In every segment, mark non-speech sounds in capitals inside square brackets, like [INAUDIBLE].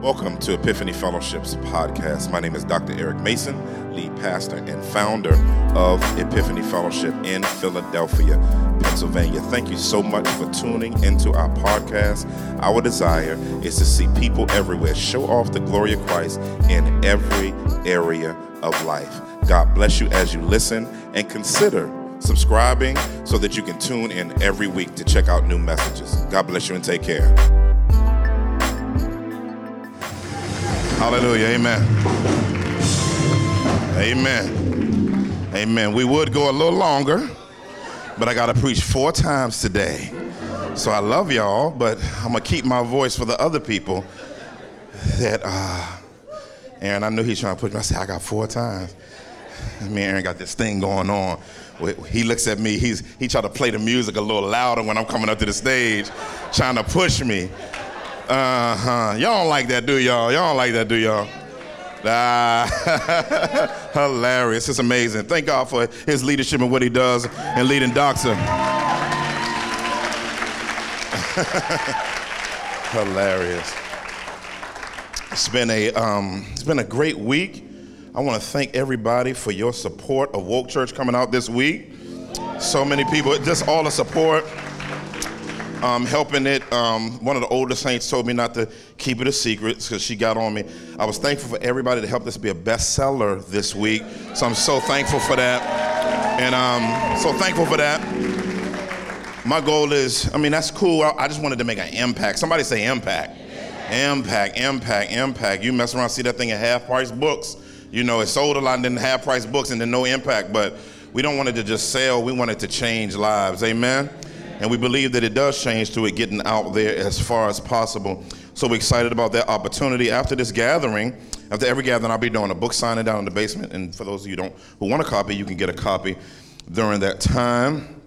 Welcome to Epiphany Fellowship's podcast. My name is Dr. Eric Mason, lead pastor and founder of Epiphany Fellowship in Philadelphia, Pennsylvania. Thank you so much for tuning into our podcast. Our desire is to see people everywhere show off the glory of Christ in every area of life. God bless you as you listen and consider subscribing so that you can tune in every week to check out new messages. God bless you and take care. Hallelujah. Amen. Amen. Amen. We would go a little longer, but I got to preach four times today. So I love y'all, but I'm going to keep my voice for the other people that, uh, Aaron, I knew he's trying to push me. I said, I got four times. Me and Aaron got this thing going on. He looks at me, he's, he tried to play the music a little louder when I'm coming up to the stage, trying to push me. Uh huh. Y'all don't like that, do y'all? Y'all don't like that, do y'all? Ah, [LAUGHS] hilarious. It's amazing. Thank God for his leadership and what he does in leading Doxa. [LAUGHS] hilarious. It's been a um, it's been a great week. I want to thank everybody for your support of Woke Church coming out this week. So many people, just all the support um, helping it. Um, one of the older saints told me not to keep it a secret because she got on me. I was thankful for everybody to help this be a bestseller this week. So I'm so thankful for that. And um, so thankful for that. My goal is, I mean, that's cool. I, I just wanted to make an impact. Somebody say impact. Impact, impact, impact. You mess around, see that thing at half price books. You know, it sold a lot then half price books and then no impact. But we don't want it to just sell, we want it to change lives. Amen. And we believe that it does change to it getting out there as far as possible. So we're excited about that opportunity. After this gathering, after every gathering, I'll be doing a book signing down in the basement. And for those of you don't who want a copy, you can get a copy during that time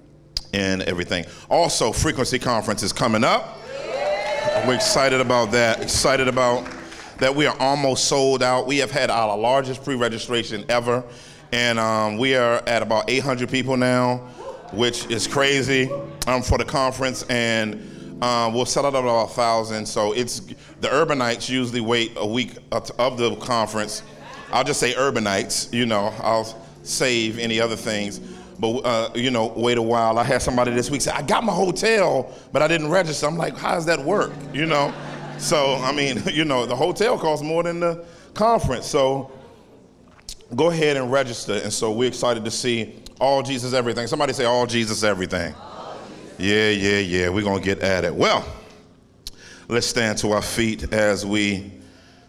and everything. Also, Frequency Conference is coming up. We're excited about that. Excited about that we are almost sold out. We have had our largest pre-registration ever, and um, we are at about 800 people now which is crazy um, for the conference, and um, we'll sell it at about a thousand. So it's the urbanites usually wait a week of the conference. I'll just say urbanites. You know, I'll save any other things. But uh, you know, wait a while. I had somebody this week say, "I got my hotel, but I didn't register." I'm like, "How does that work?" You know. So I mean, [LAUGHS] you know, the hotel costs more than the conference. So go ahead and register. And so we're excited to see all Jesus everything. Somebody say all Jesus everything. All Jesus. Yeah, yeah, yeah. We're going to get at it. Well, let's stand to our feet as we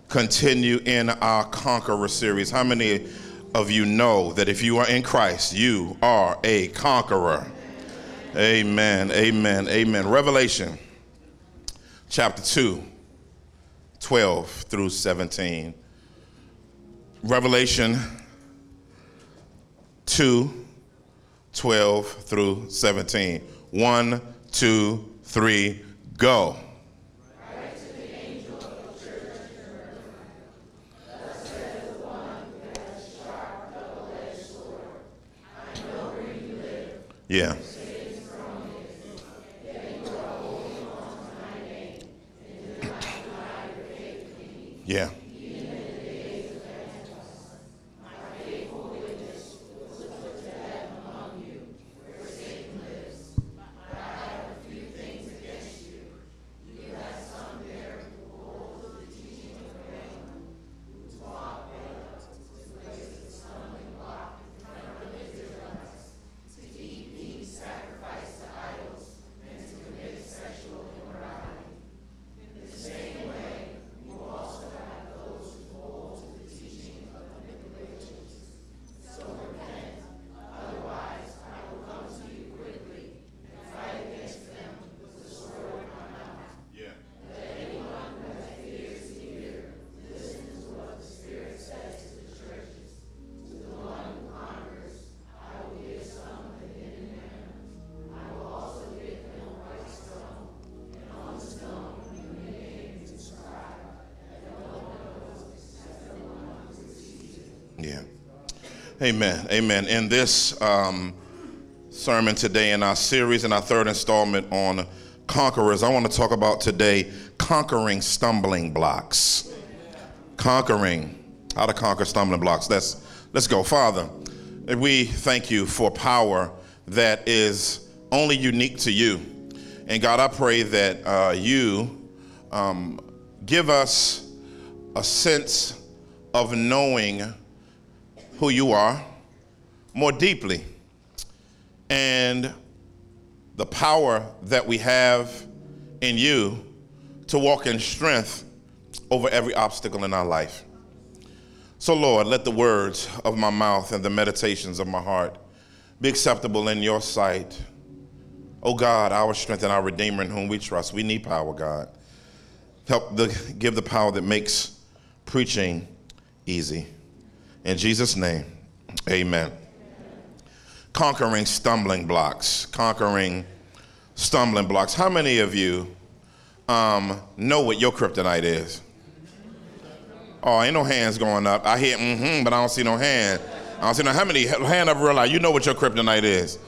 continue in our Conqueror series. How many of you know that if you are in Christ, you are a conqueror? Amen, amen, amen. Revelation chapter 2, 12 through 17. Revelation 2, 12 through 17. One, two, three, go. Yeah. Yeah. Amen. Amen. In this um, sermon today, in our series, in our third installment on conquerors, I want to talk about today conquering stumbling blocks. conquering, how to conquer stumbling blocks. Let's let's go, Father. We thank you for power that is only unique to you, and God, I pray that uh, you um, give us a sense of knowing who you are more deeply, and the power that we have in you to walk in strength over every obstacle in our life. So, Lord, let the words of my mouth and the meditations of my heart be acceptable in your sight. Oh God, our strength and our Redeemer in whom we trust. We need power, God. Help the, give the power that makes preaching easy. In Jesus' name, amen. Conquering stumbling blocks. Conquering stumbling blocks. How many of you um, know what your kryptonite is? Oh, ain't no hands going up. I hear mm-hmm, but I don't see no hand. I don't see no how many hand up real life. You know what your kryptonite is.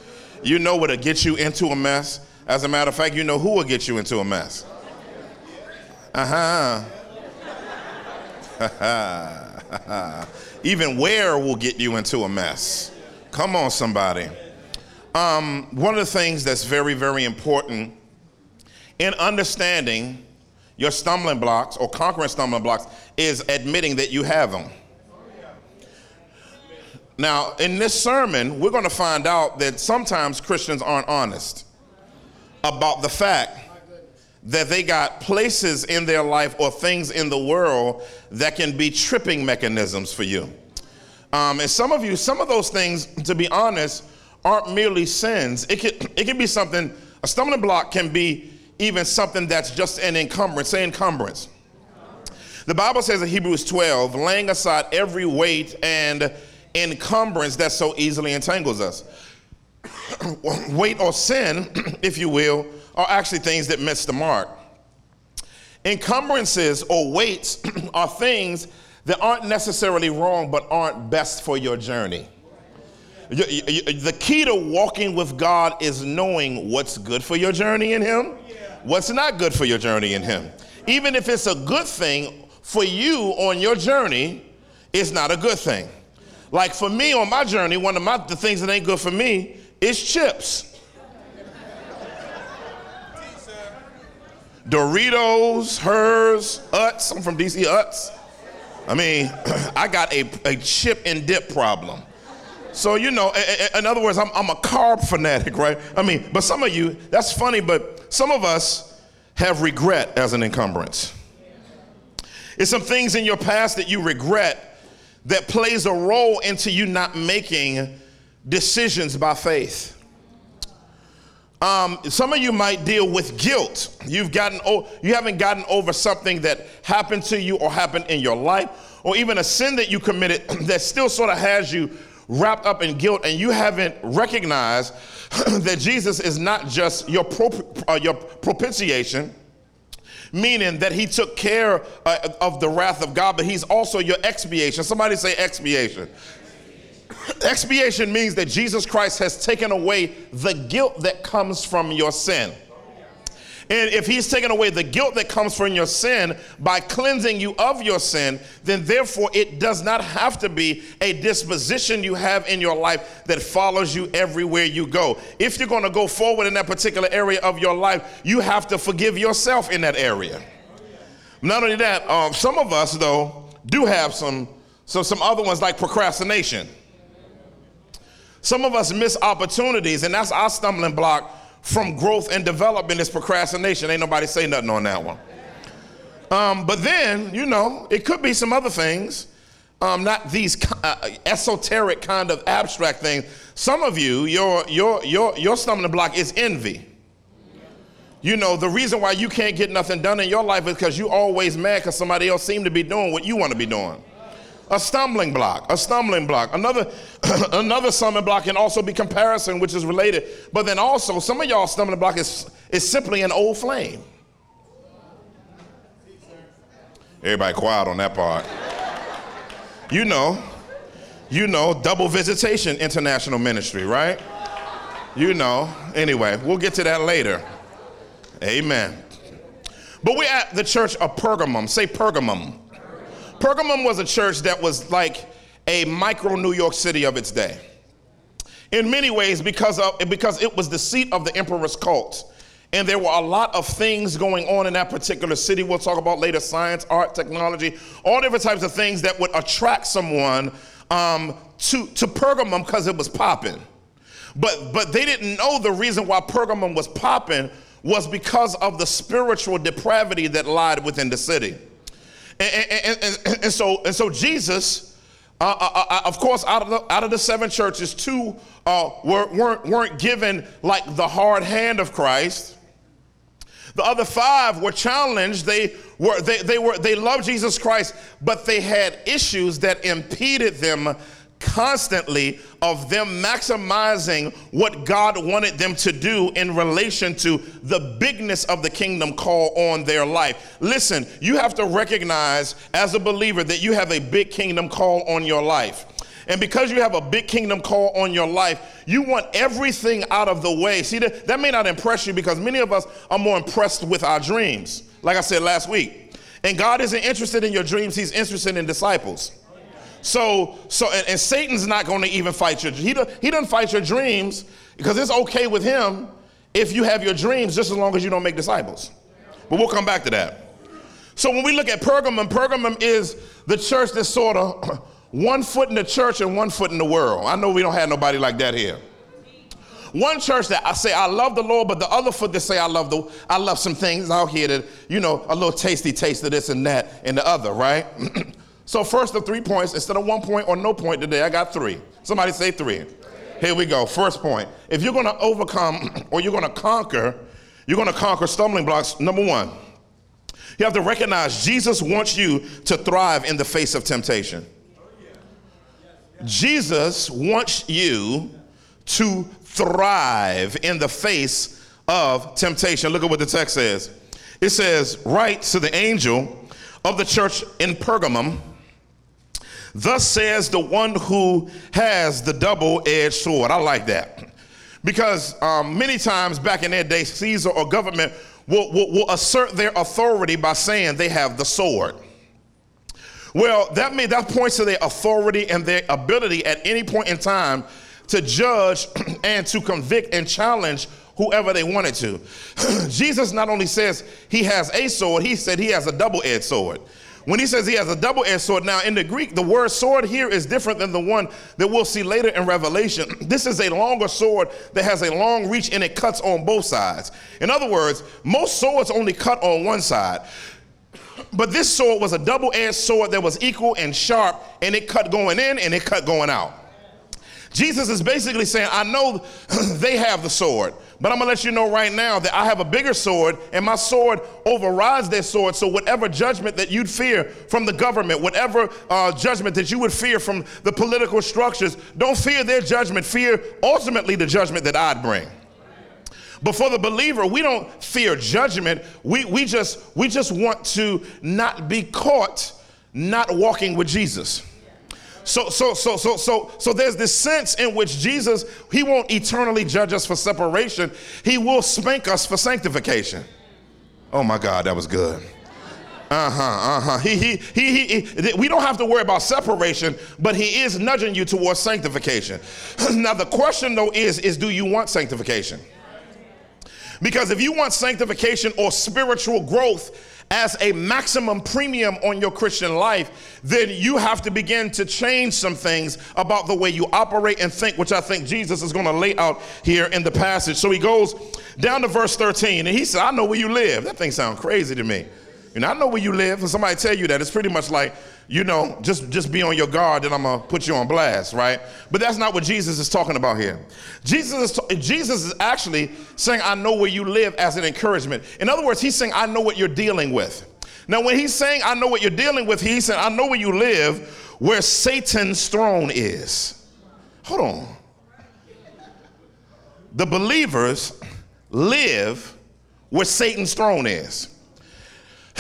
You know what'll get you into a mess. As a matter of fact, you know who will get you into a mess. Uh-huh. [LAUGHS] Even where will get you into a mess. Come on, somebody. Um, one of the things that's very, very important in understanding your stumbling blocks or conquering stumbling blocks is admitting that you have them. Now, in this sermon, we're going to find out that sometimes Christians aren't honest about the fact that they got places in their life or things in the world that can be tripping mechanisms for you. Um, and some of you, some of those things, to be honest, aren't merely sins. It can, [CLEARS THROAT] it can be something, a stumbling block can be even something that's just an encumbrance. Say encumbrance. The Bible says in Hebrews 12, laying aside every weight and encumbrance that so easily entangles us. [COUGHS] weight or sin, [COUGHS] if you will, are actually things that miss the mark. Encumbrances or weights [COUGHS] are things that aren't necessarily wrong but aren't best for your journey. The key to walking with God is knowing what's good for your journey in Him, what's not good for your journey in Him. Even if it's a good thing, for you on your journey is not a good thing. Like for me on my journey, one of my the things that ain't good for me is chips. Doritos, Herr's, Utz. I'm from DC Utz. I mean, [CLEARS THROAT] I got a, a chip and dip problem. So, you know, in other words, I'm, I'm a carb fanatic, right? I mean, but some of you, that's funny, but some of us have regret as an encumbrance. It's some things in your past that you regret that plays a role into you not making decisions by faith. Um, some of you might deal with guilt. You've gotten o- you haven't gotten over something that happened to you or happened in your life, or even a sin that you committed [CLEARS THROAT] that still sort of has you wrapped up in guilt, and you haven't recognized [CLEARS THROAT] that Jesus is not just your, uh, your propitiation meaning that he took care uh, of the wrath of God, but he's also your expiation. Somebody say expiation. Expiation means that Jesus Christ has taken away the guilt that comes from your sin. And if he's taken away the guilt that comes from your sin by cleansing you of your sin, then therefore it does not have to be a disposition you have in your life that follows you everywhere you go. If you're going to go forward in that particular area of your life, you have to forgive yourself in that area. Not only that, um, some of us, though, do have some, so some other ones like procrastination. Some of us miss opportunities, and that's our stumbling block from growth and development is procrastination. Ain't nobody say nothing on that one. Um, but then, you know, it could be some other things, um, not these uh, esoteric kind of abstract things. Some of you, your, your, your, your stumbling block is envy. You know, the reason why you can't get nothing done in your life is because you always mad because somebody else seem to be doing what you want to be doing a stumbling block, a stumbling block. Another, [CLEARS THROAT] another stumbling block can also be comparison, which is related. But then also, some of y'all stumbling block is, is simply an old flame. Everybody quiet on that part. You know, you know, double visitation international ministry, right? You know. Anyway, we'll get to that later. Amen. But we're at the church of Pergamum. Say Pergamum. Pergamum was a church that was like a micro New York City of its day. In many ways, because, of, because it was the seat of the emperor's cult. And there were a lot of things going on in that particular city. We'll talk about later science, art, technology, all different types of things that would attract someone um, to, to Pergamum because it was popping. But, but they didn't know the reason why Pergamum was popping was because of the spiritual depravity that lied within the city. And, and, and, and so, and so Jesus, uh, uh, uh, uh, of course, out of the, out of the seven churches, two uh, were, weren't, weren't given like the hard hand of Christ. The other five were challenged. They were they, they were they loved Jesus Christ, but they had issues that impeded them constantly of them maximizing what God wanted them to do in relation to the bigness of the kingdom call on their life. Listen, you have to recognize as a believer that you have a big kingdom call on your life. And because you have a big kingdom call on your life, you want everything out of the way. See, that, that may not impress you because many of us are more impressed with our dreams, like I said last week. And God isn't interested in your dreams, He's interested in disciples. So, so and, and Satan's not going to even fight your he, do, he doesn't fight your dreams because it's okay with him if you have your dreams just as long as you don't make disciples. But we'll come back to that. So when we look at Pergamum, Pergamum is the church that's sort of [CLEARS THROAT] one foot in the church and one foot in the world. I know we don't have nobody like that here. One church that I say I love the Lord, but the other foot that say I love the I love some things out here that you know a little tasty taste of this and that and the other, right? [CLEARS THROAT] So first the three points, instead of one point or no point today, I got three. Somebody say three. Here we go. First point. If you're going to overcome [CLEARS THROAT] or you're going to conquer, you're going to conquer stumbling blocks. Number one, you have to recognize Jesus wants you to thrive in the face of temptation. Jesus wants you to thrive in the face of temptation. Look at what the text says. It says, Write to the angel of the church in Pergamum Thus says the one who has the double edged sword. I like that. Because um, many times back in their day, Caesar or government will, will, will assert their authority by saying they have the sword. Well, that means that points to their authority and their ability at any point in time to judge [CLEARS THROAT] and to convict and challenge whoever they wanted to. [CLEARS THROAT] Jesus not only says he has a sword, he said he has a double edged sword. When he says he has a double edged sword, now in the Greek, the word sword here is different than the one that we'll see later in Revelation. [CLEARS THROAT] This is a longer sword that has a long reach and it cuts on both sides. In other words, most swords only cut on one side. But this sword was a double edged sword that was equal and sharp, and it cut going in and it cut going out. Jesus is basically saying, I know [CLEARS THROAT] they have the sword, but I'm gonna let you know right now that I have a bigger sword, and my sword overrides their sword. So, whatever judgment that you'd fear from the government, whatever uh, judgment that you would fear from the political structures, don't fear their judgment. Fear ultimately the judgment that I'd bring. But for the believer, we don't fear judgment. We, we, just, we just want to not be caught not walking with Jesus. So, so, so, so, so, so there's this sense in which Jesus, he won't eternally judge us for separation. He will spank us for sanctification. Oh my God, that was good. Uh-huh, uh-huh. He, he, he, he, we don't have to worry about separation, but he is nudging you towards sanctification. [CLEARS THROAT] now the question though is, is do you want sanctification? Because if you want sanctification or spiritual growth, as a maximum premium on your Christian life, then you have to begin to change some things about the way you operate and think, which I think Jesus is going to lay out here in the passage. So he goes down to verse 13 and he said, I know where you live. That thing sounds crazy to me. And I know where you live. And somebody tell you that, it's pretty much like, you know, just, just be on your guard and I'm going to put you on blast, right? But that's not what Jesus is talking about here. Jesus is, Jesus is actually saying, I know where you live as an encouragement. In other words, he's saying, I know what you're dealing with. Now, when he's saying, I know what you're dealing with, he's saying, I know where you live, where Satan's throne is. Hold on. The believers live where Satan's throne is.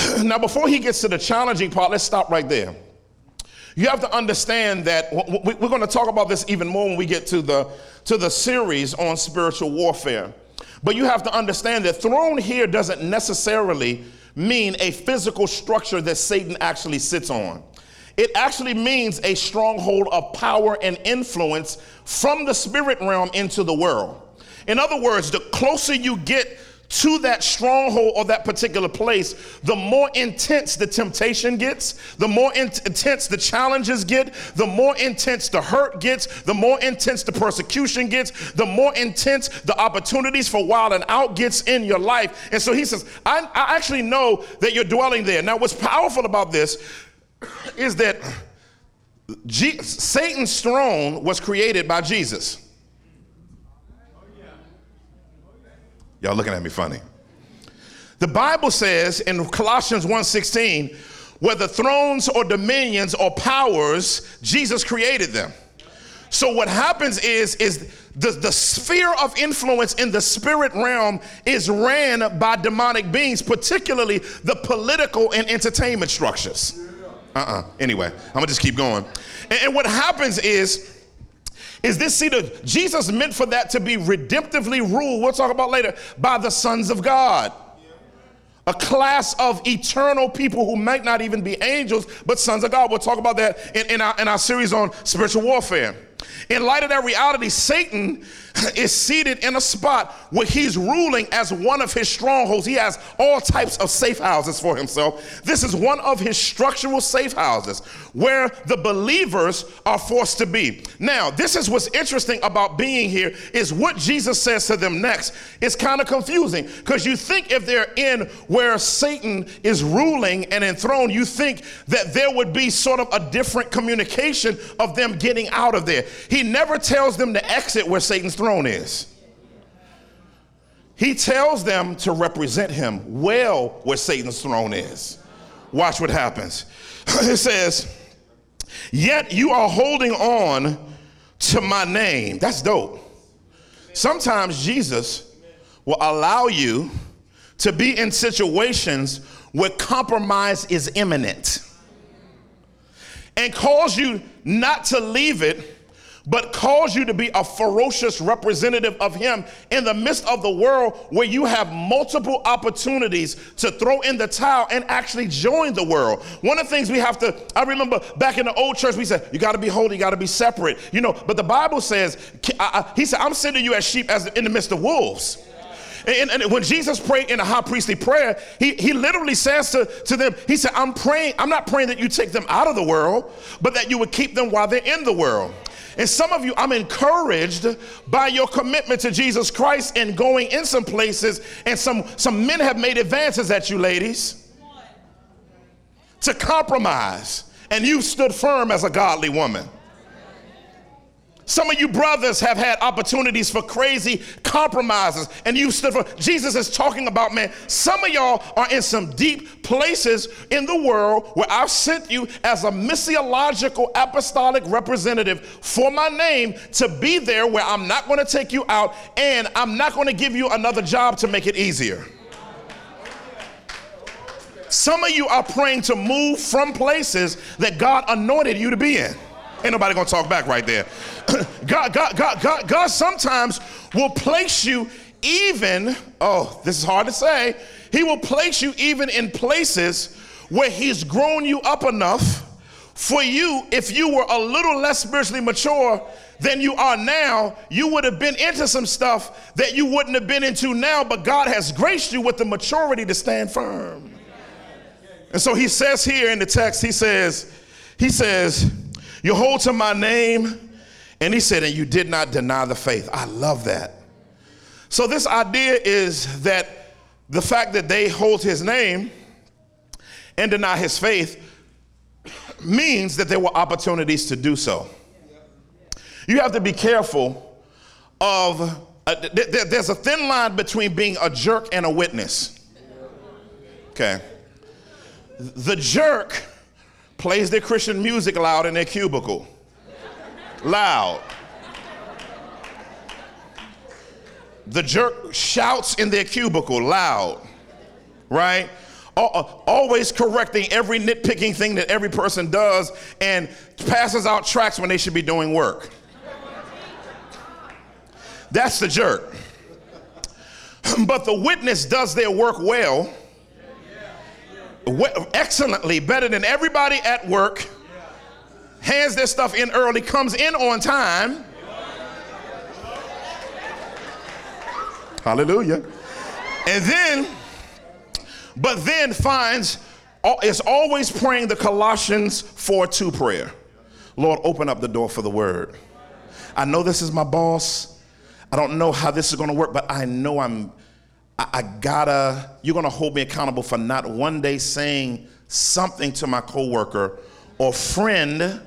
[LAUGHS] now, before he gets to the challenging part, let's stop right there. You have to understand that we're going to talk about this even more when we get to the, to the series on spiritual warfare. But you have to understand that throne here doesn't necessarily mean a physical structure that Satan actually sits on. it actually means a stronghold of power and influence from the spirit realm into the world. In other words, the closer you get to that stronghold or that particular place, the more intense the temptation gets, the more in- intense the challenges get, the more intense the hurt gets, the more intense the persecution gets, the more intense the opportunities for wild and out gets in your life. And so he says, I, I actually know that you're dwelling there. Now, what's powerful about this is that G- Satan's throne was created by Jesus. Y'all looking at me funny. The Bible says in Colossians 1:16, whether thrones or dominions or powers, Jesus created them. So what happens is, is the, the sphere of influence in the spirit realm is ran by demonic beings, particularly the political and entertainment structures. Uh-uh. Anyway, I'm gonna just keep going. And, and what happens is, is this see the Jesus meant for that to be redemptively ruled, we'll talk about later, by the sons of God. A class of eternal people who might not even be angels, but sons of God. We'll talk about that in, in, our, in our series on spiritual warfare. In light of that reality, Satan is seated in a spot where he's ruling as one of his strongholds. He has all types of safe houses for himself. This is one of his structural safe houses where the believers are forced to be. Now, this is what's interesting about being here is what Jesus says to them next. It's kind of confusing because you think if they're in where Satan is ruling and enthroned, you think that there would be sort of a different communication of them getting out of there. He never tells them to exit where Satan's throne is. He tells them to represent him well where Satan's throne is. Watch what happens. [LAUGHS] It says, Yet you are holding on to my name. That's dope. Sometimes Jesus will allow you to be in situations where compromise is imminent and cause you not to leave it but cause you to be a ferocious representative of Him in the midst of the world where you have multiple opportunities to throw in the towel and actually join the world. One of the things we have to, I remember back in the old church, we said, you got to be holy, you got to be separate. You know, but the Bible says, He said, I'm sending you as sheep as in the midst of wolves. And, and, when Jesus prayed in a high priestly prayer, he, he literally says to, to them, He said, I'm praying, I'm not praying that you take them out of the world, but that you would keep them while they're in the world. And some of you, I'm encouraged by your commitment to Jesus Christ and going in some places, and some, some men have made advances at you, ladies, to compromise. And you stood firm as a godly woman. Some of you brothers have had opportunities for crazy compromises, and you stood for. Jesus is talking about, man, some of y'all are in some deep places in the world where I've sent you as a missiological apostolic representative for my name to be there where I'm not going to take you out and I'm not going to give you another job to make it easier. Some of you are praying to move from places that God anointed you to be in. Ain't nobody gonna talk back right there. [CLEARS THROAT] God, God, God, God, God sometimes will place you even, oh, this is hard to say. He will place you even in places where He's grown you up enough for you, if you were a little less spiritually mature than you are now, you would have been into some stuff that you wouldn't have been into now, but God has graced you with the maturity to stand firm. And so he says here in the text, he says, he says, you hold to my name. And he said, and you did not deny the faith. I love that. So, this idea is that the fact that they hold his name and deny his faith means that there were opportunities to do so. You have to be careful of, uh, th- th- there's a thin line between being a jerk and a witness. Okay. The jerk plays their Christian music loud in their cubicle. Loud. The jerk shouts in their cubicle loud, right? Always correcting every nitpicking thing that every person does and passes out tracks when they should be doing work. That's the jerk. But the witness does their work well excellently, better than everybody at work, hands their stuff in early, comes in on time. Hallelujah. And then, but then finds, is always praying the Colossians 4 2 prayer. Lord, open up the door for the word. I know this is my boss. I don't know how this is going to work, but I know I'm, I, I gotta, you're to hold me accountable for not one day saying something to my coworker or friend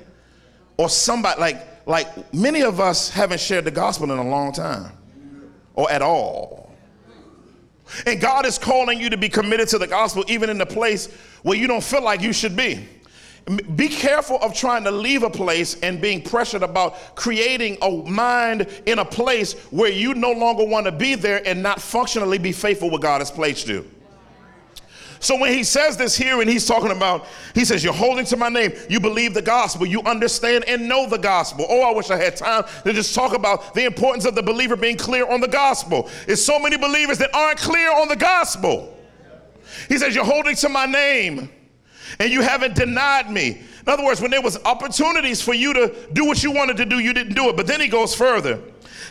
or somebody like like many of us haven't shared the gospel in a long time or at all. And God is calling you to be committed to the gospel even in the place where you don't feel like you should be. Be careful of trying to leave a place and being pressured about creating a mind in a place where you no longer want to be there and not functionally be faithful what God has placed you. So when he says this here and he's talking about, he says, You're holding to my name, you believe the gospel, you understand and know the gospel. Oh, I wish I had time to just talk about the importance of the believer being clear on the gospel. It's so many believers that aren't clear on the gospel. He says, You're holding to my name and you haven't denied me. In other words, when there was opportunities for you to do what you wanted to do, you didn't do it. But then he goes further.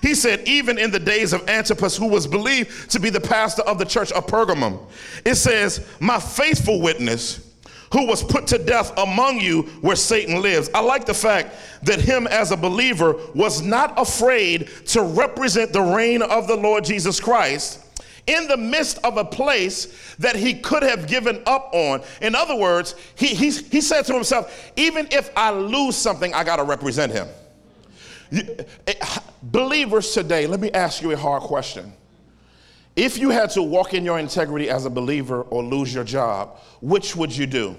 He said, even in the days of Antipas, who was believed to be the pastor of the church of Pergamum, it says, My faithful witness, who was put to death among you where Satan lives. I like the fact that him as a believer was not afraid to represent the reign of the Lord Jesus Christ in the midst of a place that he could have given up on. In other words, he, he, he said to himself, even if I lose something, I got to represent him. Eh, believers today, let me ask you a hard question. If you had to walk in your integrity as a believer or lose your job, which would you do?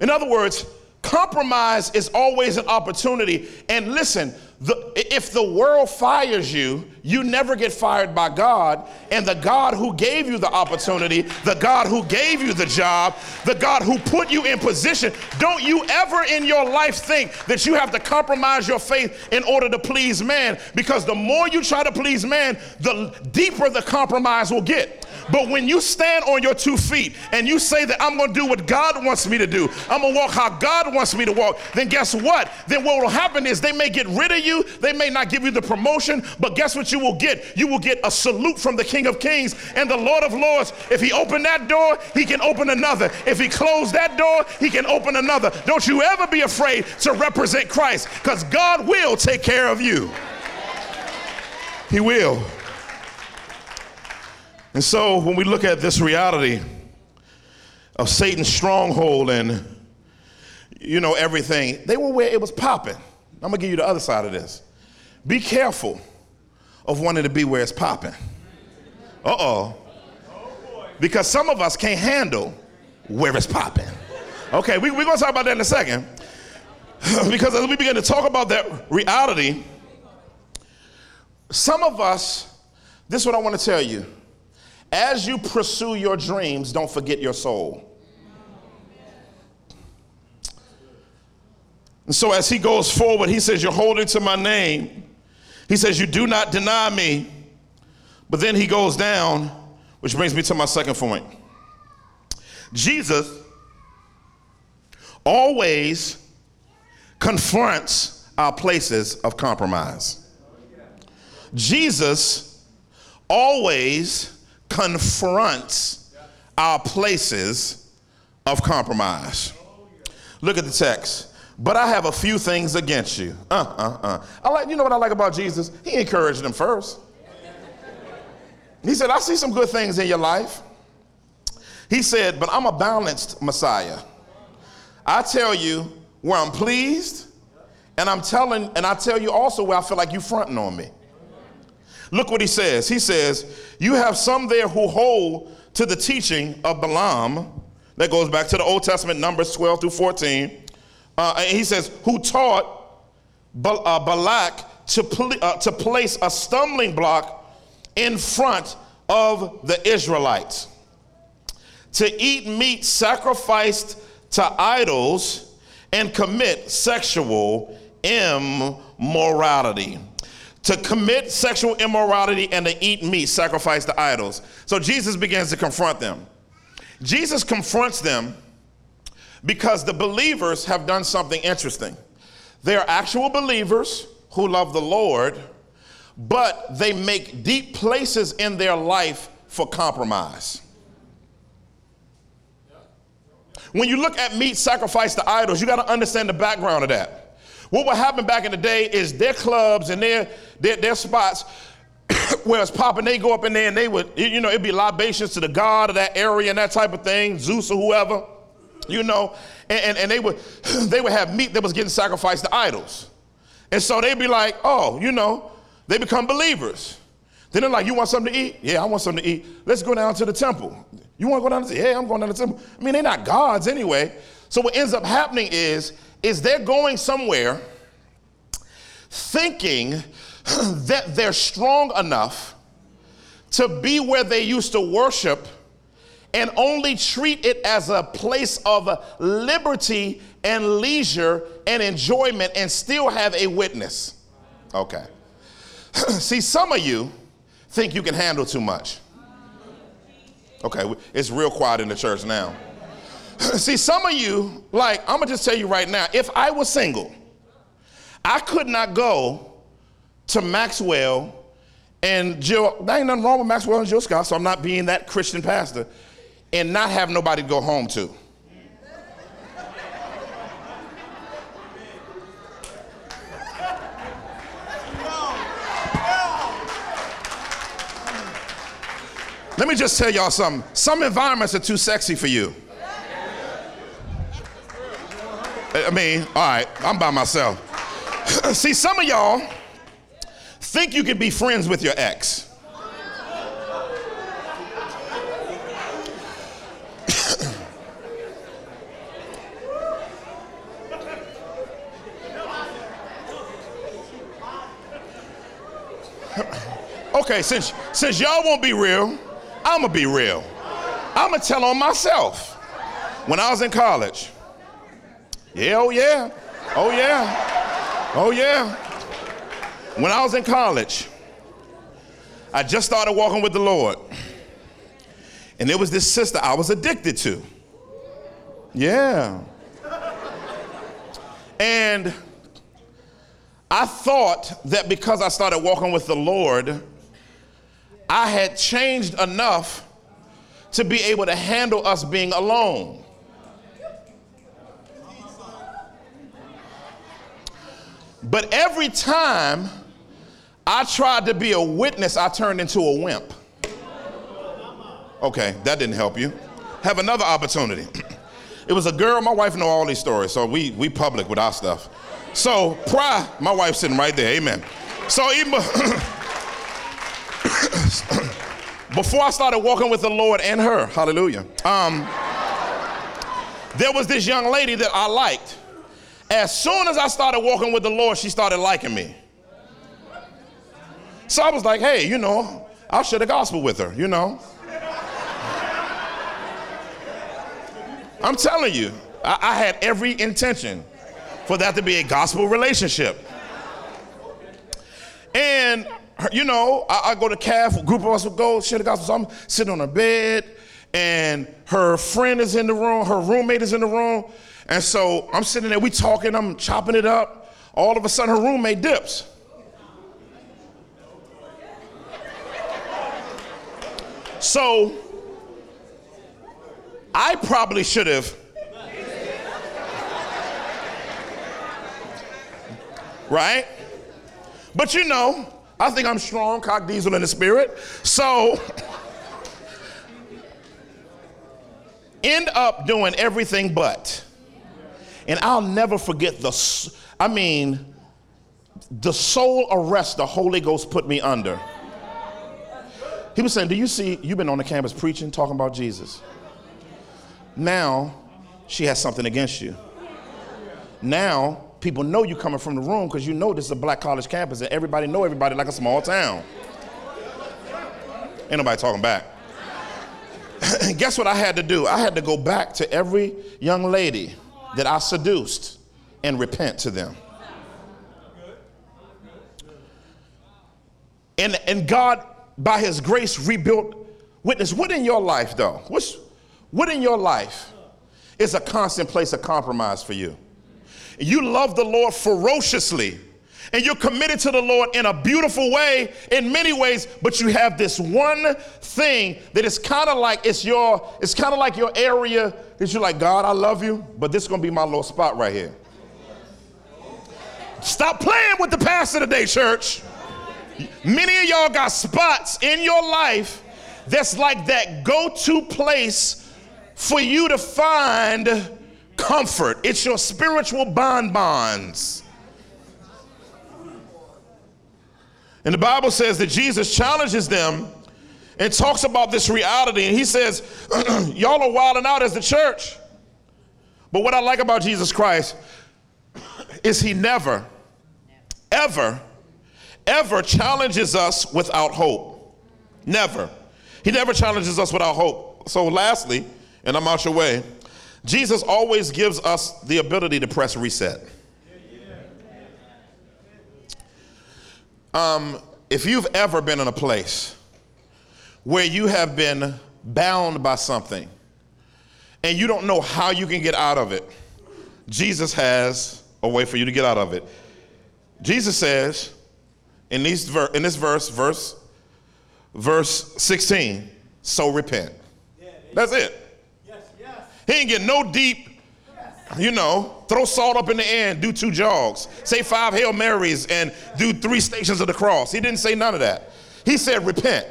In other words, compromise is always an opportunity. And listen, the, if the world fires you, you never get fired by God. And the God who gave you the opportunity, the God who gave you the job, the God who put you in position, don't you ever in your life think that you have to compromise your faith in order to please man. Because the more you try to please man, the deeper the compromise will get. But when you stand on your two feet and you say that I'm going to do what God wants me to do, I'm going to walk how God wants me to walk, then guess what? Then what will happen is they may get rid of you, they may not give you the promotion, but guess what you will get? You will get a salute from the King of Kings and the Lord of Lords. If he opened that door, he can open another. If he closed that door, he can open another. Don't you ever be afraid to represent Christ because God will take care of you. He will. And so when we look at this reality of Satan's stronghold and you know everything, they were where it was popping. I'm gonna give you the other side of this. Be careful of wanting to be where it's popping. Uh-oh. Because some of us can't handle where it's popping. Okay, we, we're gonna talk about that in a second. [LAUGHS] because as we begin to talk about that reality, some of us, this is what I want to tell you as you pursue your dreams, don't forget your soul. And so, as he goes forward, he says, You're holding to my name. He says, You do not deny me. But then he goes down, which brings me to my second point. Jesus always confronts our places of compromise. Jesus always confronts our places of compromise. Look at the text. But I have a few things against you. Uh, uh, uh. I like, you know what I like about Jesus? He encouraged them first. He said, I see some good things in your life. He said, but I'm a balanced Messiah. I tell you where I'm pleased, and I'm telling, and I tell you also where I feel like you fronting on me. Look what he says. He says, You have some there who hold to the teaching of Balaam. That goes back to the Old Testament, Numbers 12 through 14. Uh, and he says, Who taught uh, Balak to, pl- uh, to place a stumbling block in front of the Israelites, to eat meat sacrificed to idols and commit sexual immorality to commit sexual immorality and to eat meat sacrificed to idols. So Jesus begins to confront them. Jesus confronts them because the believers have done something interesting. They are actual believers who love the Lord, but they make deep places in their life for compromise. When you look at meat sacrificed to idols, you got to understand the background of that. What would happen back in the day is their clubs and their, their, their spots [COUGHS] where it's popping, they go up in there and they would, you know, it'd be libations to the god of that area and that type of thing, Zeus or whoever, you know, and, and, and they would [COUGHS] they would have meat that was getting sacrificed to idols. And so they'd be like, oh, you know, they become believers. Then they're like, you want something to eat? Yeah, I want something to eat. Let's go down to the temple. You want to go down to the temple? Yeah, I'm going down to the temple. I mean, they're not gods anyway. So what ends up happening is, is they're going somewhere thinking [CLEARS THROAT] that they're strong enough to be where they used to worship and only treat it as a place of liberty and leisure and enjoyment and still have a witness. Okay. [CLEARS THROAT] See, some of you think you can handle too much. Okay, it's real quiet in the church now. [LAUGHS] See, some of you, like, I'm gonna just tell you right now, if I was single, I could not go to Maxwell and Jill, there ain't nothing wrong with Maxwell and Jill Scott, so I'm not being that Christian pastor, and not have nobody to go home to. Let me just tell y'all something. Some environments are too sexy for you. I mean, all right, I'm by myself. [LAUGHS] See, some of y'all think you can be friends with your ex. [LAUGHS] okay, since since y'all won't be real, I'm gonna be real. I'm gonna tell on myself. When I was in college, yeah, oh yeah, oh yeah, oh yeah. When I was in college, I just started walking with the Lord. And there was this sister I was addicted to. Yeah. And I thought that because I started walking with the Lord, I had changed enough to be able to handle us being alone. But every time I tried to be a witness, I turned into a wimp. Okay, that didn't help you. Have another opportunity. [CLEARS THROAT] It was a girl, my wife know all these stories, so we we public with our stuff. So prior, my wife sitting right there, amen. So even [COUGHS] before I started walking with the Lord and her, hallelujah, um, there was this young lady that I liked. As soon as I started walking with the Lord, she started liking me. So I was like, hey, you know, I'll share the gospel with her, you know. I'm telling you, I, I had every intention for that to be a gospel relationship. And you know, I, I go to calf, a group of us would go share the gospel. So I'm sitting on her bed, and her friend is in the room, her roommate is in the room. And so I'm sitting there, we talking, I'm chopping it up. All of a sudden, her roommate dips. So I probably should have. Right? But you know, I think I'm strong, cock diesel in the spirit. So, [LAUGHS] end up doing everything but. And I'll never forget the, I mean, the soul arrest the Holy Ghost put me under. He was saying, Do you see, you've been on the campus preaching, talking about Jesus. Now, she has something against you. Now, people know you're coming from the room because you know this is a black college campus and everybody know everybody like a small town. Ain't nobody talking back. [LAUGHS] Guess what I had to do? I had to go back to every young lady that I seduced and repent to them. And, and God, by His grace, rebuilt witness. What in your life, though? What's, what in your life is a constant place of compromise for you. You love the Lord ferociously, and you're committed to the Lord in a beautiful way in many ways, but you have this one thing that is kind of like it's your it's kind of like your area that you're like, God, I love you, but this is gonna be my little spot right here. Stop playing with the pastor today, church. Many of y'all got spots in your life that's like that go-to place for you to find comfort. It's your spiritual bonbons. And the Bible says that Jesus challenges them and talks about this reality. And he says, [CLEARS THROAT] Y'all are wilding out as the church. But what I like about Jesus Christ [CLEARS THROAT] is he never, ever, ever challenges us without hope. Never. He never challenges us without hope. So, lastly, and I'm out your way, Jesus always gives us the ability to press reset. Um, if you've ever been in a place where you have been bound by something and you don't know how you can get out of it, Jesus has a way for you to get out of it. Jesus says in, these ver- in this verse, verse, verse 16, so repent. That's it. He ain't get no deep you know, throw salt up in the air and do two jogs. Say five Hail Marys and do three stations of the cross. He didn't say none of that. He said, repent.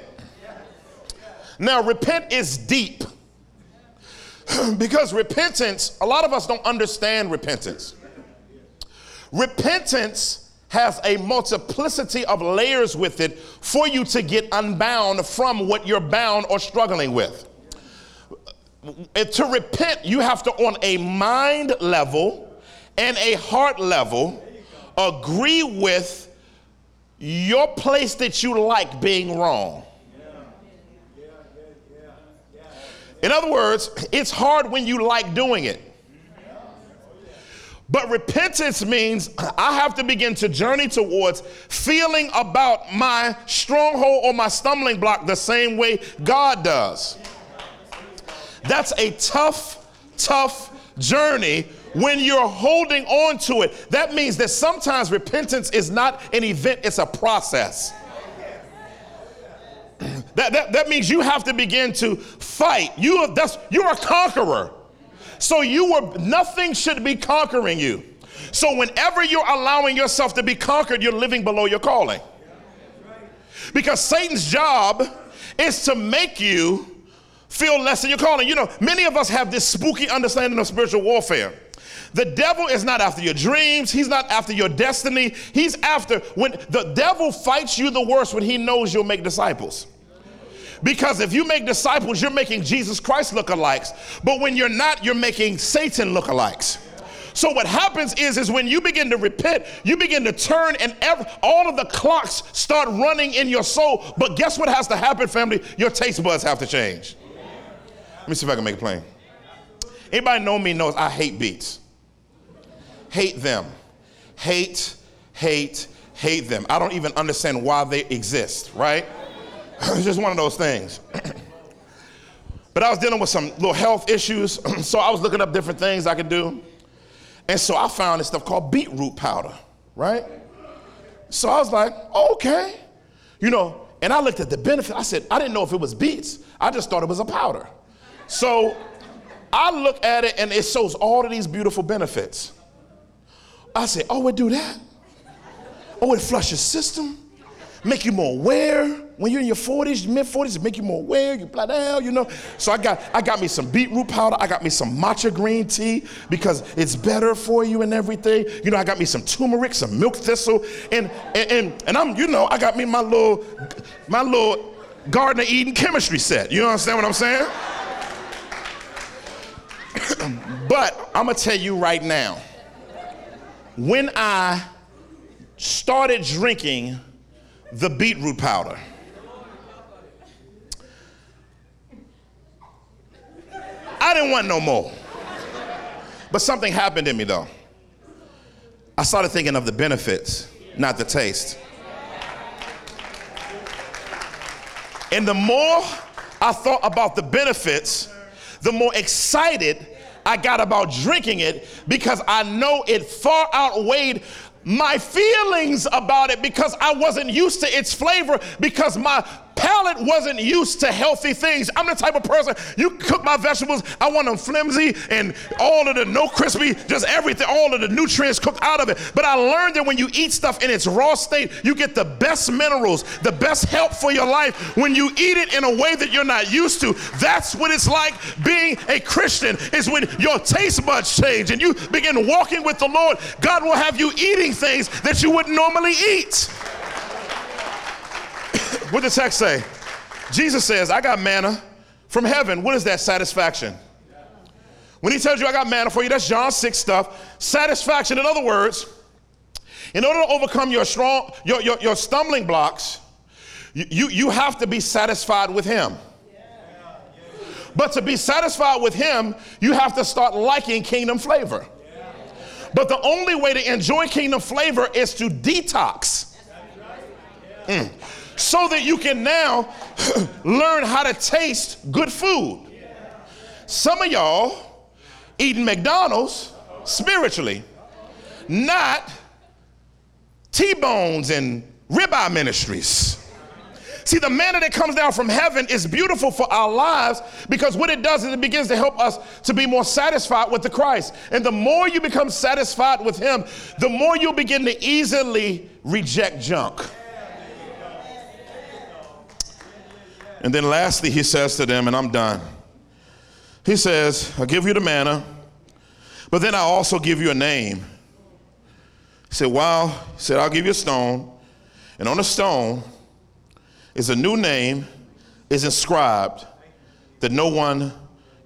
Now, repent is deep [CLEARS THROAT] because repentance, a lot of us don't understand repentance. Repentance has a multiplicity of layers with it for you to get unbound from what you're bound or struggling with to repent, you have to, on a mind level and a heart level, agree with your place that you like being wrong. In other words, it's hard when you like doing it. But repentance means I have to begin to journey towards feeling about my stronghold or my stumbling block the same way God does. That's a tough, tough journey when you're holding on to it. That means that sometimes repentance is not an event, it's a process. [CLEARS THROAT] That, that, that means you have to begin to fight. You are, that's, you're a conqueror. So you were nothing should be conquering you. So whenever you're allowing yourself to be conquered, you're living below your calling. Because Satan's job is to make you feel less than your calling. You know, many of us have this spooky understanding of spiritual warfare. The devil is not after your dreams. He's not after your destiny. He's after when the devil fights you the worst when he knows you'll make disciples. Because if you make disciples, you're making Jesus Christ lookalikes. But when you're not, you're making Satan lookalikes. So what happens is, is when you begin to repent, you begin to turn, and every, all of the clocks start running in your soul. But guess what has to happen, family? Your taste buds have to change. Let me see if I can make it plain. Anybody know me knows I hate beets. Hate them. Hate, hate, hate them. I don't even understand why they exist, right? [CLEARS THROAT] it's just one of those things. [CLEARS THROAT] but I was dealing with some little health issues, [CLEARS THROAT] so I was looking up different things I could do. And so I found this stuff called beetroot powder, right? So I was like, okay. You know, and I looked at the benefit. I said, I didn't know if it was beets. I just thought it was a powder. So I look at it and it shows all of these beautiful benefits. I say, oh, it do that? Oh, it flushes system, make you more aware. When you're in your 40s, mid 40s, it make you more aware. You blah down, you know. So I got I got me some beetroot powder. I got me some matcha green tea because it's better for you and everything. You know, I got me some turmeric, some milk thistle, and and and, and I'm you know I got me my little my little Garden of Eden chemistry set. You understand what I'm saying? But I'm going to tell you right now when I started drinking the beetroot powder, I didn't want no more. But something happened in me though. I started thinking of the benefits, not the taste. And the more I thought about the benefits, the more excited I got about drinking it because I know it far outweighed my feelings about it because I wasn't used to its flavor because my palate wasn't used to healthy things. I'm the type of person, you cook my vegetables, I want them flimsy and all of the no crispy, just everything, all of the nutrients cooked out of it. But I learned that when you eat stuff in its raw state, you get the best minerals, the best help for your life when you eat it in a way that you're not used to. That's what it's like being a Christian, is when your taste buds change and you begin walking with the Lord. God will have you eating things that you wouldn't normally eat. What the text say? Jesus says, I got manna from heaven. What is that satisfaction? When he tells you I got manna for you, that's John 6 stuff. Satisfaction, in other words, in order to overcome your strong, your, your, your stumbling blocks, you, you, you have to be satisfied with him. But to be satisfied with him, you have to start liking kingdom flavor. But the only way to enjoy kingdom flavor is to detox. Mm so that you can now [CLEARS THROAT] learn how to taste good food. Some of y'all eating McDonald's spiritually, not T bones and ribeye ministries. See, the manna that comes down from heaven is beautiful for our lives because what it does is it begins to help us to be more satisfied with the Christ. And the more you become satisfied with Him, the more you'll begin to easily reject junk. And then lastly, he says to them, and I'm done. He says, I'll give you the manna, but then I'll also give you a name. He said, Wow. he said, I'll give you a stone, and on the stone is a new name is inscribed that no one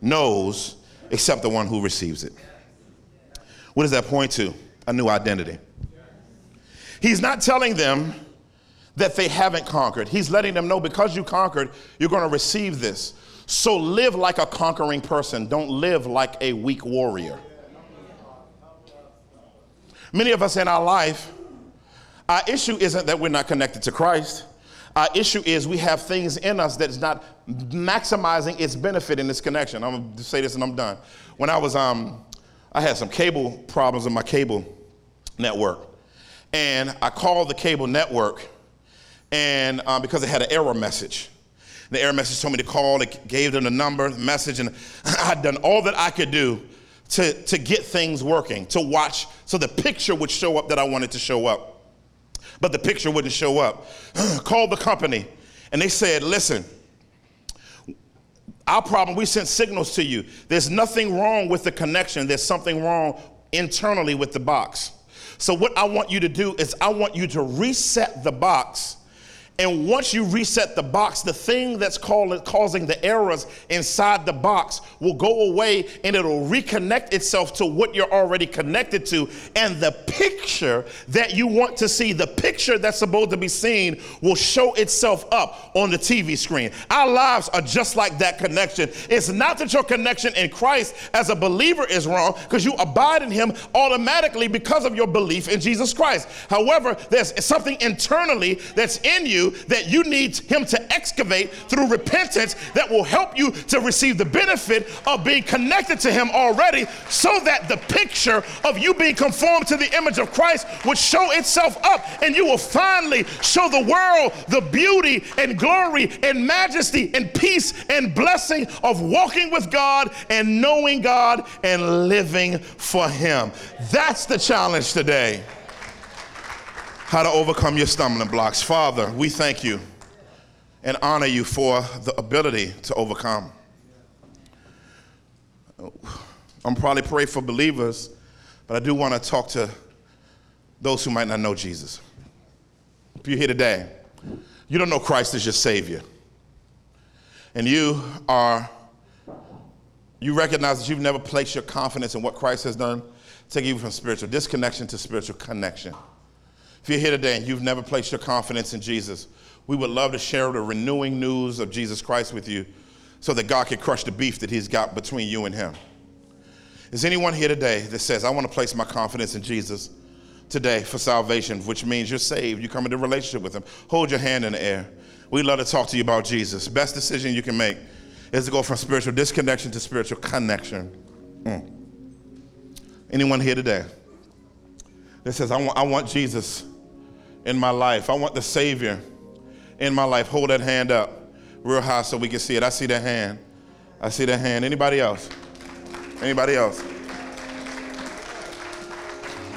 knows except the one who receives it. What does that point to? A new identity. He's not telling them that they haven't conquered. He's letting them know because you conquered, you're going to receive this. So live like a conquering person. Don't live like a weak warrior. Many of us in our life, our issue isn't that we're not connected to Christ. Our issue is we have things in us that's not maximizing its benefit in this connection. I'm gonna say this and I'm done. When I was, um, I had some cable problems in my cable network, and I called the cable network and um, because it had an error message. The error message told me to call, it gave them the number, the message, and [LAUGHS] I'd done all that I could do to, to get things working, to watch, so the picture would show up that I wanted to show up. But the picture wouldn't show up. [SIGHS] Called the company, and they said, listen, our problem, we sent signals to you. There's nothing wrong with the connection, there's something wrong internally with the box. So, what I want you to do is, I want you to reset the box and once you reset the box, the thing that's called, causing the errors inside the box will go away and it'll reconnect itself to what you're already connected to. And the picture that you want to see, the picture that's supposed to be seen, will show itself up on the TV screen. Our lives are just like that connection. It's not that your connection in Christ as a believer is wrong, because you abide in Him automatically because of your belief in Jesus Christ. However, there's something internally that's in you that you need Him to excavate through repentance that will help you to receive the benefit of being connected to Him already, so that the picture of you being conformed to the image of Christ would show itself up, and you will finally show the world the beauty and glory and majesty and peace and blessing of walking with God and knowing God and living for Him. That's the challenge today how to overcome your stumbling blocks. Father, we thank you and honor you for the ability to overcome. I'm probably praying for believers, but I do want to talk to those who might not know Jesus. If you're here today, you don't know Christ as your Savior, and you are, you recognize that you've never placed your confidence in what Christ has done, taking you from spiritual disconnection to spiritual connection. If you're here today and you've never placed your confidence in Jesus, we would love to share the renewing news of Jesus Christ with you so that God can crush the beef that He's got between you and Him. Is anyone here today that says, I want to place my confidence in Jesus today for salvation, which means you're saved, you come into a relationship with Him? Hold your hand in the air. We'd love to talk to you about Jesus. Best decision you can make is to go from spiritual disconnection to spiritual connection. Mm. Anyone here today that says, I want, I want Jesus in my life? I want the Savior in my life. Hold that hand up real high so we can see it. I see that hand. I see that hand. Anybody else? Anybody else?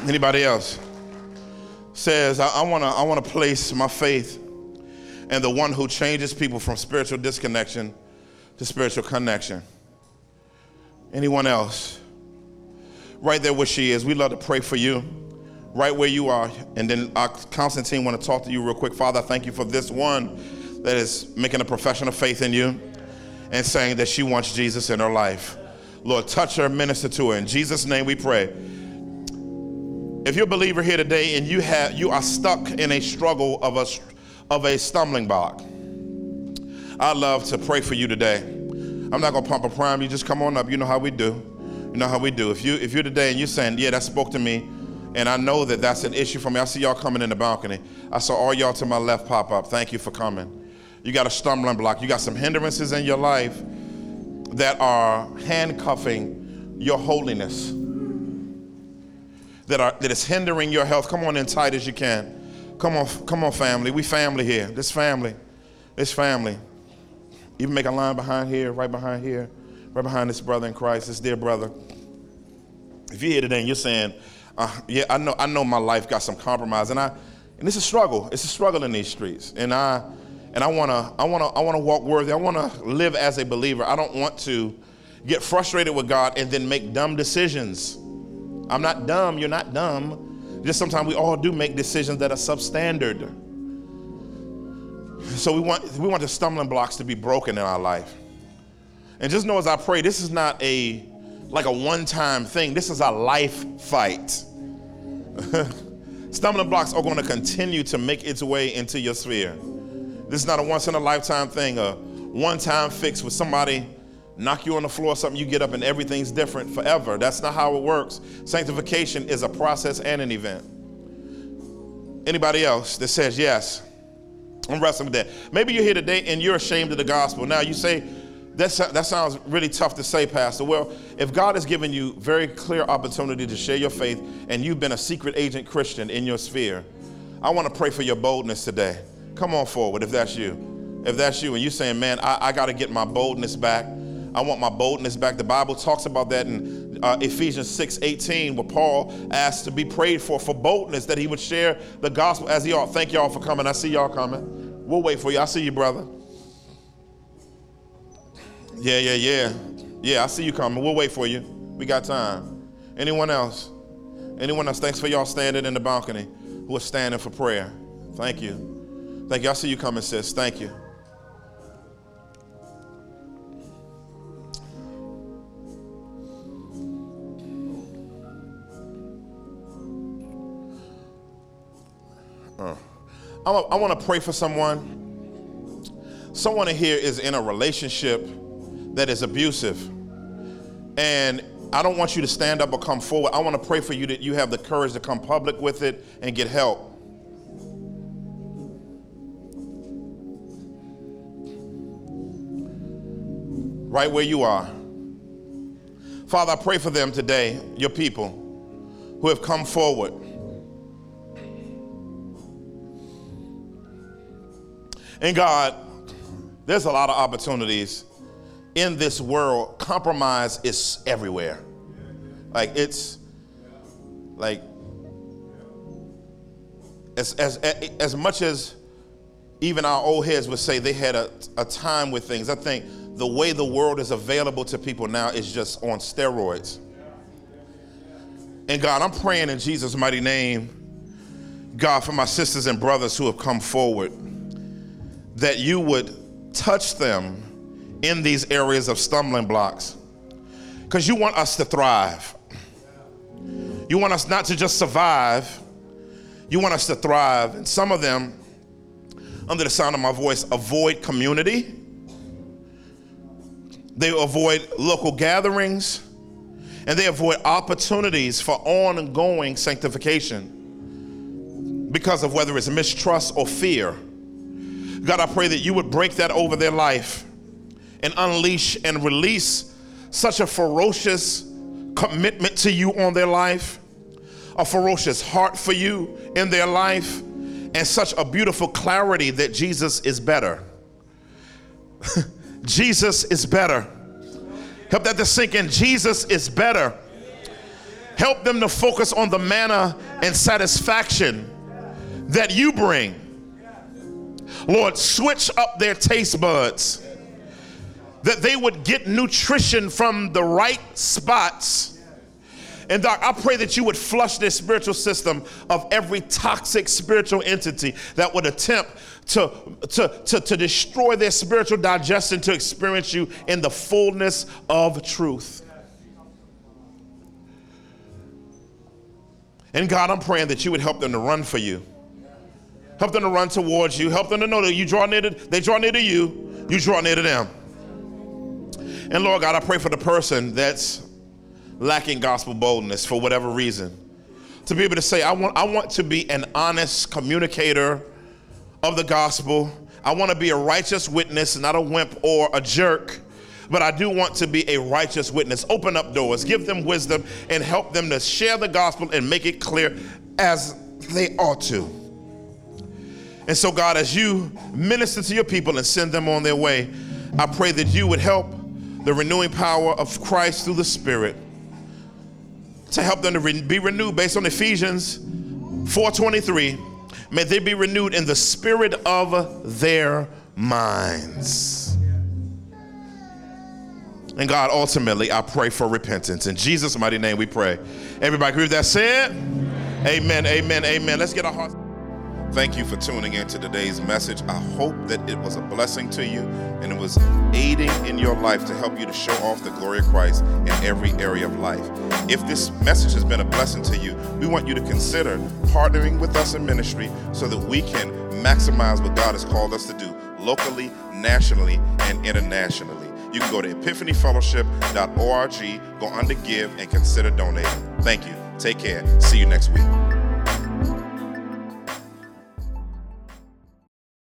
Anybody else? Says, I, I want to I wanna place my faith in the one who changes people from spiritual disconnection to spiritual connection. Anyone else? Right there where she is. We'd love to pray for you right where you are. And then our Constantine want to talk to you real quick. Father, thank you for this one that is making a profession of faith in you and saying that she wants Jesus in her life. Lord, touch her, minister to her. In Jesus' name we pray. If you're a believer here today and you have you are stuck in a struggle of a of a stumbling block, I'd love to pray for you today. I'm not gonna pump a prime. You just come on up. You know how we do. You know how we do. If you if you're today and you're saying, yeah, that spoke to me, and I know that that's an issue for me. I see y'all coming in the balcony. I saw all y'all to my left pop up. Thank you for coming. You got a stumbling block. You got some hindrances in your life that are handcuffing your holiness. That are that is hindering your health. Come on in tight as you can. Come on, come on, family. We family here. This family. This family. Even make a line behind here, right behind here, right behind this brother in Christ, this dear brother. If you're here today and you're saying, uh, yeah, I know, I know my life got some compromise, and I, and it's a struggle. It's a struggle in these streets, and I, and I wanna, I wanna, I wanna walk worthy. I wanna live as a believer. I don't want to get frustrated with God and then make dumb decisions. I'm not dumb. You're not dumb. Just sometimes we all do make decisions that are substandard. So we want, we want the stumbling blocks to be broken in our life. And just know as I pray, this is not a like a one-time thing. This is a life fight. [LAUGHS] Stumbling blocks are going to continue to make its way into your sphere. This is not a once in a lifetime thing, a one time fix with somebody knock you on the floor something, you get up and everything's different forever. That's not how it works. Sanctification is a process and an event. Anybody else that says yes? I'm wrestling with that. Maybe you're here today and you're ashamed of the gospel. Now you say, that, that sounds really tough to say, Pastor. Well, if God has given you very clear opportunity to share your faith and you've been a secret agent Christian in your sphere, I want to pray for your boldness today. Come on forward if that's you. If that's you and you're saying, man, I, I got to get my boldness back. I want my boldness back. The Bible talks about that in uh, Ephesians 6 18, where Paul asked to be prayed for for boldness that he would share the gospel as he ought. Thank y'all for coming. I see y'all coming. We'll wait for you. I see you, brother. Yeah, yeah, yeah. Yeah, I see you coming. We'll wait for you. We got time. Anyone else? Anyone else? Thanks for y'all standing in the balcony who are standing for prayer. Thank you. Thank you. I see you coming, sis. Thank you. Uh, I, I want to pray for someone. Someone in here is in a relationship that is abusive. And I don't want you to stand up or come forward. I want to pray for you that you have the courage to come public with it and get help. right where you are. Father, I pray for them today, your people who have come forward. And God, there's a lot of opportunities in this world. Compromise is everywhere. Like it's like as, as, as much as even our old heads would say they had a, a time with things, I think the way the world is available to people now is just on steroids. And God, I'm praying in Jesus' mighty name, God, for my sisters and brothers who have come forward, that you would touch them in these areas of stumbling blocks. Because you want us to thrive. You want us not to just survive, you want us to thrive. And some of them, under the sound of my voice, avoid community they avoid local gatherings, and they avoid opportunities for ongoing sanctification because of whether it's mistrust or fear. God, I pray that you would break that over their life and unleash and release such a ferocious commitment to you on their life, a ferocious heart for you in their life, and such a beautiful clarity that Jesus is better. [LAUGHS] Jesus is better. Help that to sink in. Jesus is better. Help them to focus on the manna and satisfaction that you bring. Lord, switch up their taste buds that they would get nutrition from the right spots. And I pray that you would flush their spiritual system of every toxic spiritual entity that would attempt to, to, to, to destroy their spiritual digestion to experience you in the fullness of truth. And God, I'm praying that you would help them to run for you. Help them to run towards you. Help them to know that you draw near to, they draw near to you, you draw near to them. And Lord God, I pray for the person that's lacking gospel boldness for whatever reason. To be able to say, I want, I want to be an honest communicator of the gospel. I want to be a righteous witness, not a wimp or a jerk, but I do want to be a righteous witness. Open up doors, give them wisdom, and help them to share the gospel and make it clear as they ought to. And so, God, as you minister to your people and send them on their way, I pray that you would help the renewing power of Christ through the Spirit to help them to be renewed based on Ephesians 4:23. May they be renewed in the spirit of their minds. And God, ultimately, I pray for repentance. In Jesus' mighty name we pray. Everybody agree with that said? Amen, amen, amen. Let's get our hearts. Thank you for tuning in to today's message. I hope that it was a blessing to you and it was aiding in your life to help you to show off the glory of Christ in every area of life. If this message has been a blessing to you, we want you to consider partnering with us in ministry so that we can maximize what God has called us to do locally, nationally, and internationally. You can go to epiphanyfellowship.org, go under give, and consider donating. Thank you. Take care. See you next week.